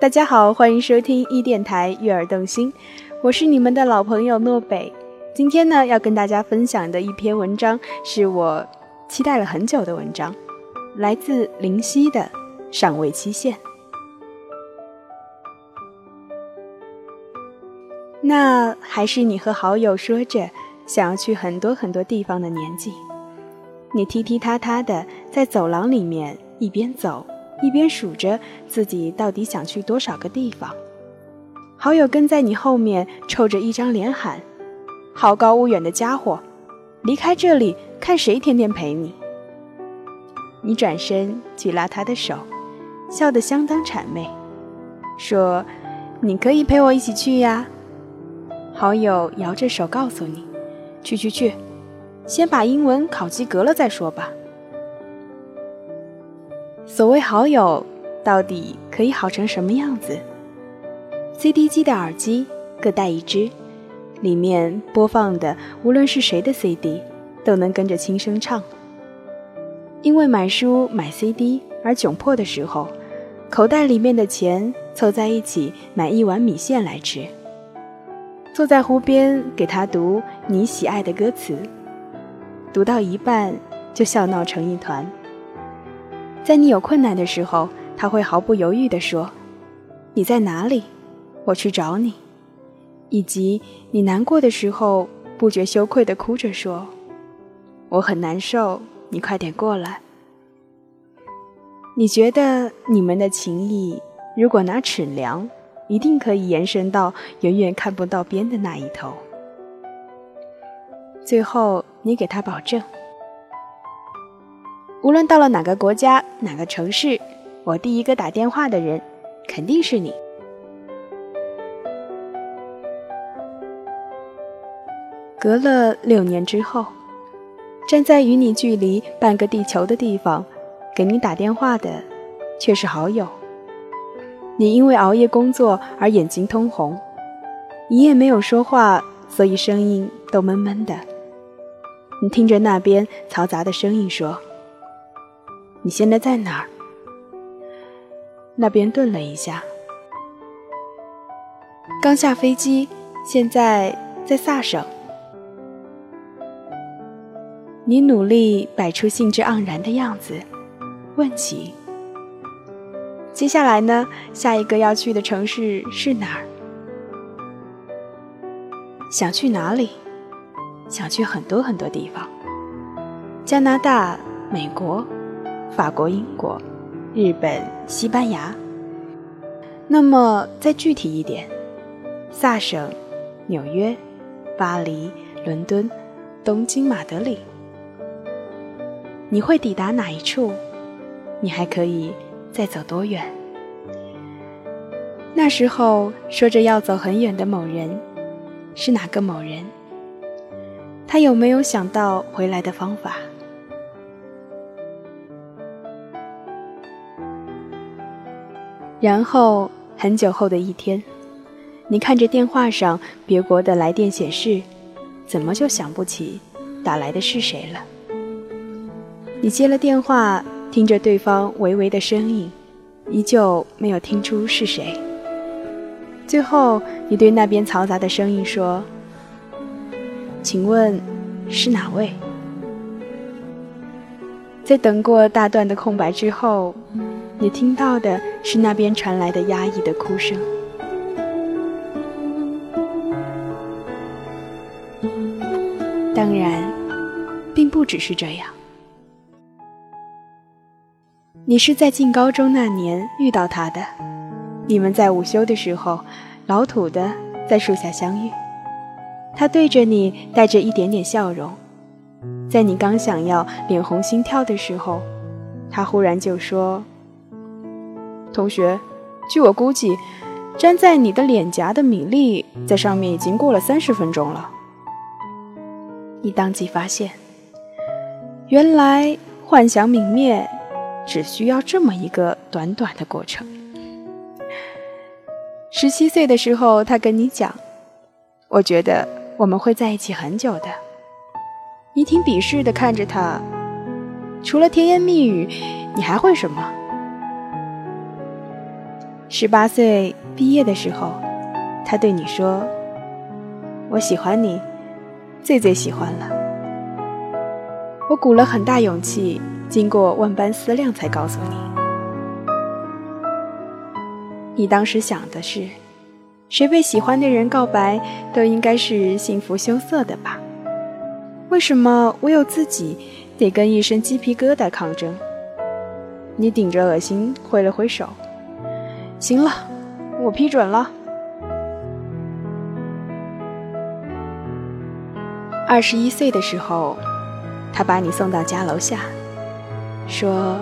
大家好，欢迎收听一电台悦耳动心，我是你们的老朋友诺北。今天呢，要跟大家分享的一篇文章是我期待了很久的文章，来自林夕的《上位期限》。那还是你和好友说着想要去很多很多地方的年纪，你踢踢踏踏的在走廊里面一边走。一边数着自己到底想去多少个地方，好友跟在你后面，臭着一张脸喊：“好高骛远的家伙，离开这里，看谁天天陪你。”你转身去拉他的手，笑得相当谄媚，说：“你可以陪我一起去呀。”好友摇着手告诉你：“去去去，先把英文考及格了再说吧。”所谓好友，到底可以好成什么样子？CD 机的耳机各带一只，里面播放的无论是谁的 CD，都能跟着轻声唱。因为买书买 CD 而窘迫的时候，口袋里面的钱凑在一起买一碗米线来吃。坐在湖边给他读你喜爱的歌词，读到一半就笑闹成一团。在你有困难的时候，他会毫不犹豫地说：“你在哪里？我去找你。”以及你难过的时候，不觉羞愧地哭着说：“我很难受，你快点过来。”你觉得你们的情谊，如果拿尺量，一定可以延伸到远远看不到边的那一头。最后，你给他保证。无论到了哪个国家、哪个城市，我第一个打电话的人肯定是你。隔了六年之后，站在与你距离半个地球的地方，给你打电话的却是好友。你因为熬夜工作而眼睛通红，一夜没有说话，所以声音都闷闷的。你听着那边嘈杂的声音说。你现在在哪儿？那边顿了一下，刚下飞机，现在在萨省。你努力摆出兴致盎然的样子，问起：接下来呢？下一个要去的城市是哪儿？想去哪里？想去很多很多地方，加拿大、美国。法国、英国、日本、西班牙。那么再具体一点，萨省、纽约、巴黎、伦敦、东京、马德里，你会抵达哪一处？你还可以再走多远？那时候说着要走很远的某人，是哪个某人？他有没有想到回来的方法？然后很久后的一天，你看着电话上别国的来电显示，怎么就想不起打来的是谁了？你接了电话，听着对方微微的声音，依旧没有听出是谁。最后，你对那边嘈杂的声音说：“请问是哪位？”在等过大段的空白之后。你听到的是那边传来的压抑的哭声。当然，并不只是这样。你是在进高中那年遇到他的，你们在午休的时候，老土的在树下相遇。他对着你带着一点点笑容，在你刚想要脸红心跳的时候，他忽然就说。同学，据我估计，粘在你的脸颊的米粒在上面已经过了三十分钟了。你当即发现，原来幻想泯灭只需要这么一个短短的过程。十七岁的时候，他跟你讲：“我觉得我们会在一起很久的。”你挺鄙视的看着他，除了甜言蜜语，你还会什么？十八岁毕业的时候，他对你说：“我喜欢你，最最喜欢了。”我鼓了很大勇气，经过万般思量才告诉你。你当时想的是，谁被喜欢的人告白，都应该是幸福羞涩的吧？为什么我有自己得跟一身鸡皮疙瘩抗争？你顶着恶心挥了挥手，行了，我批准了。二十一岁的时候，他把你送到家楼下，说：“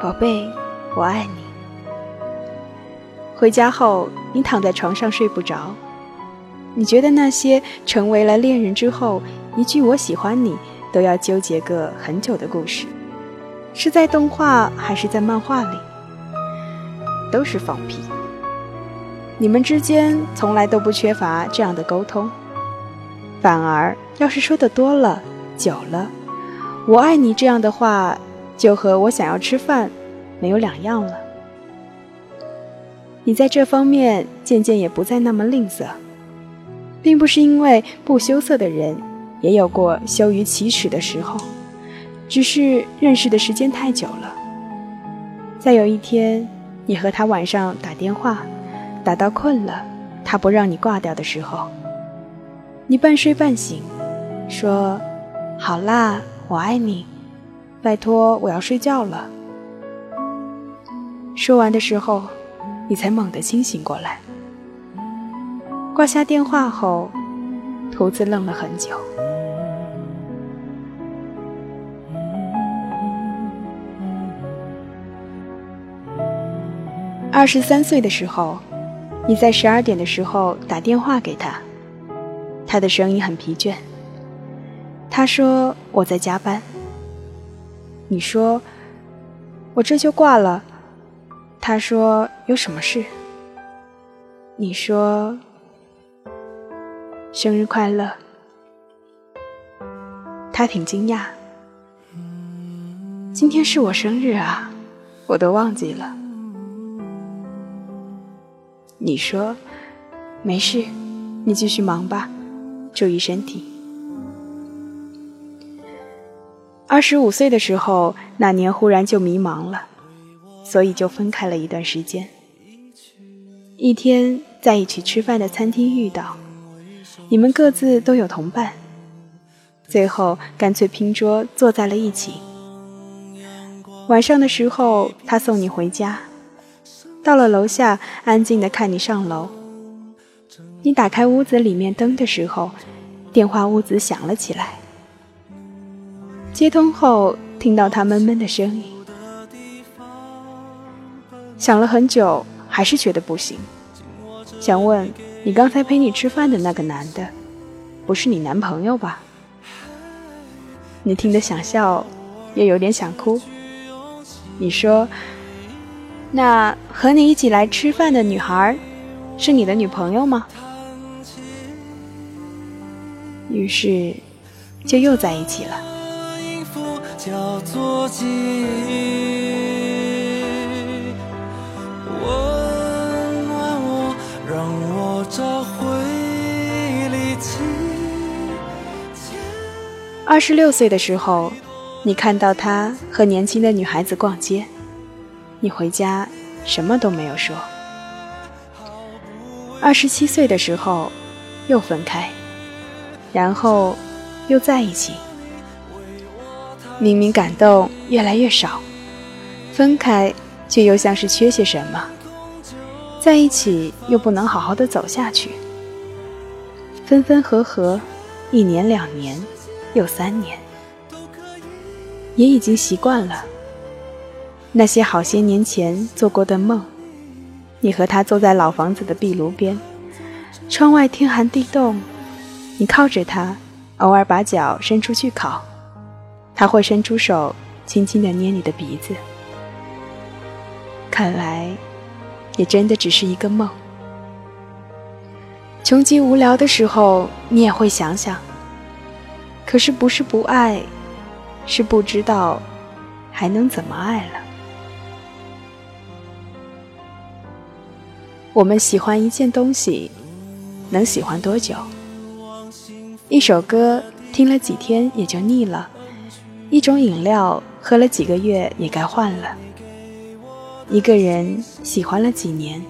宝贝，我爱你。”回家后，你躺在床上睡不着，你觉得那些成为了恋人之后，一句“我喜欢你”都要纠结个很久的故事。是在动画还是在漫画里，都是放屁。你们之间从来都不缺乏这样的沟通，反而要是说的多了、久了，“我爱你”这样的话，就和我想要吃饭没有两样了。你在这方面渐渐也不再那么吝啬，并不是因为不羞涩的人也有过羞于启齿的时候。只是认识的时间太久了。再有一天，你和他晚上打电话，打到困了，他不让你挂掉的时候，你半睡半醒，说：“好啦，我爱你，拜托，我要睡觉了。”说完的时候，你才猛地清醒过来。挂下电话后，兔子愣了很久。二十三岁的时候，你在十二点的时候打电话给他，他的声音很疲倦。他说我在加班。你说我这就挂了。他说有什么事？你说生日快乐。他挺惊讶，今天是我生日啊，我都忘记了。你说：“没事，你继续忙吧，注意身体。”二十五岁的时候，那年忽然就迷茫了，所以就分开了一段时间。一天在一起吃饭的餐厅遇到，你们各自都有同伴，最后干脆拼桌坐在了一起。晚上的时候，他送你回家。到了楼下，安静的看你上楼。你打开屋子里面灯的时候，电话屋子响了起来。接通后，听到他闷闷的声音，想了很久，还是觉得不行。想问你刚才陪你吃饭的那个男的，不是你男朋友吧？你听得想笑，又有点想哭。你说。那和你一起来吃饭的女孩，是你的女朋友吗？于是，就又在一起了。二十六岁的时候，你看到他和年轻的女孩子逛街。你回家什么都没有说。二十七岁的时候，又分开，然后又在一起。明明感动越来越少，分开却又像是缺些什么，在一起又不能好好的走下去。分分合合，一年两年，又三年，也已经习惯了。那些好些年前做过的梦，你和他坐在老房子的壁炉边，窗外天寒地冻，你靠着他，偶尔把脚伸出去烤，他会伸出手轻轻地捏你的鼻子。看来，也真的只是一个梦。穷极无聊的时候，你也会想想。可是不是不爱，是不知道还能怎么爱了。我们喜欢一件东西，能喜欢多久？一首歌听了几天也就腻了，一种饮料喝了几个月也该换了。一个人喜欢了几年，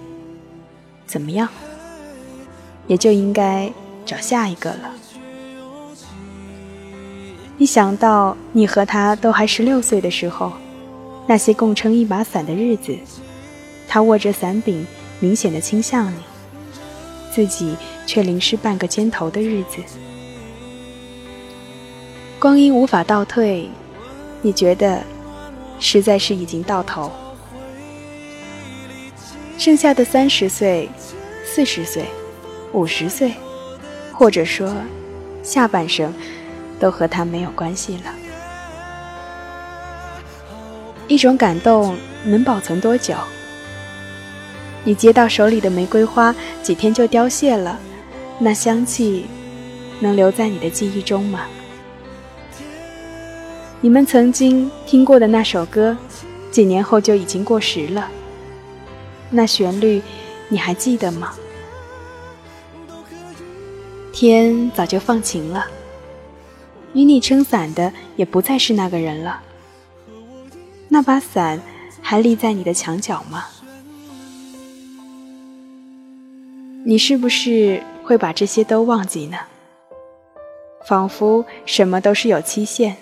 怎么样？也就应该找下一个了。一想到你和他都还十六岁的时候，那些共撑一把伞的日子，他握着伞柄。明显的倾向你，自己却淋湿半个肩头的日子。光阴无法倒退，你觉得实在是已经到头。剩下的三十岁、四十岁、五十岁，或者说下半生，都和他没有关系了。一种感动能保存多久？你接到手里的玫瑰花，几天就凋谢了，那香气能留在你的记忆中吗？你们曾经听过的那首歌，几年后就已经过时了，那旋律你还记得吗？天早就放晴了，与你撑伞的也不再是那个人了，那把伞还立在你的墙角吗？你是不是会把这些都忘记呢？仿佛什么都是有期限，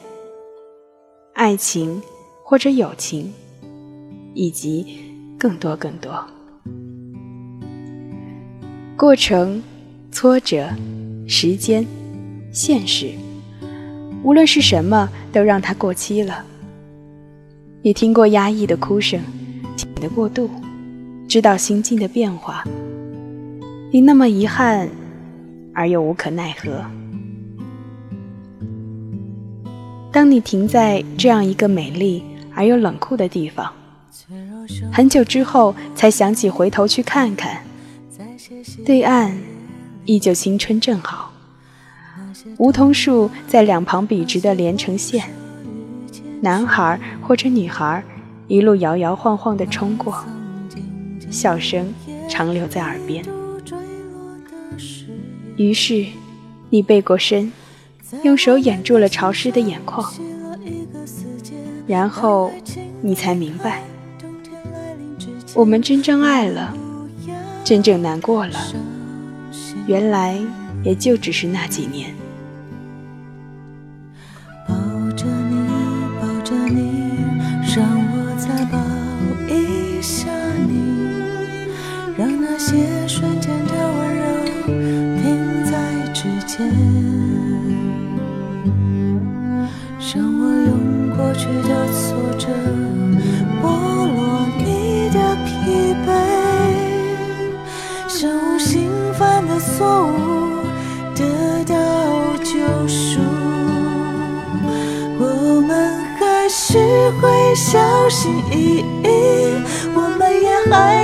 爱情或者友情，以及更多更多。过程、挫折、时间、现实，无论是什么，都让它过期了。你听过压抑的哭声，情的过渡，知道心境的变化。你那么遗憾，而又无可奈何。当你停在这样一个美丽而又冷酷的地方，很久之后才想起回头去看看，对岸依旧青春正好，梧桐树在两旁笔直的连成线，男孩或者女孩一路摇摇晃晃地冲过，笑声长留在耳边。于是，你背过身，用手掩住了潮湿的眼眶，然后你才明白，我们真正爱了，真正难过了，原来也就只是那几年。心翼翼，我们也还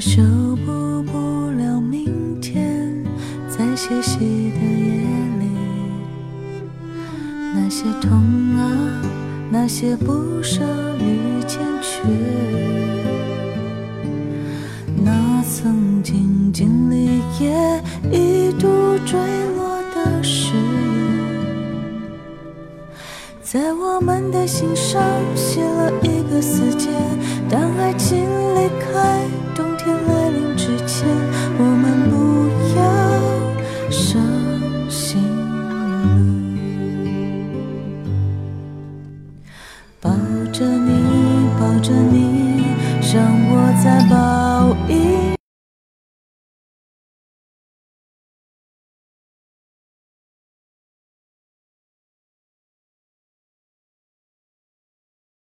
我受不了明天，在歇息的夜里，那些痛啊，那些不舍与欠缺，那曾经经历也一度坠落的誓言，在我们的心上写。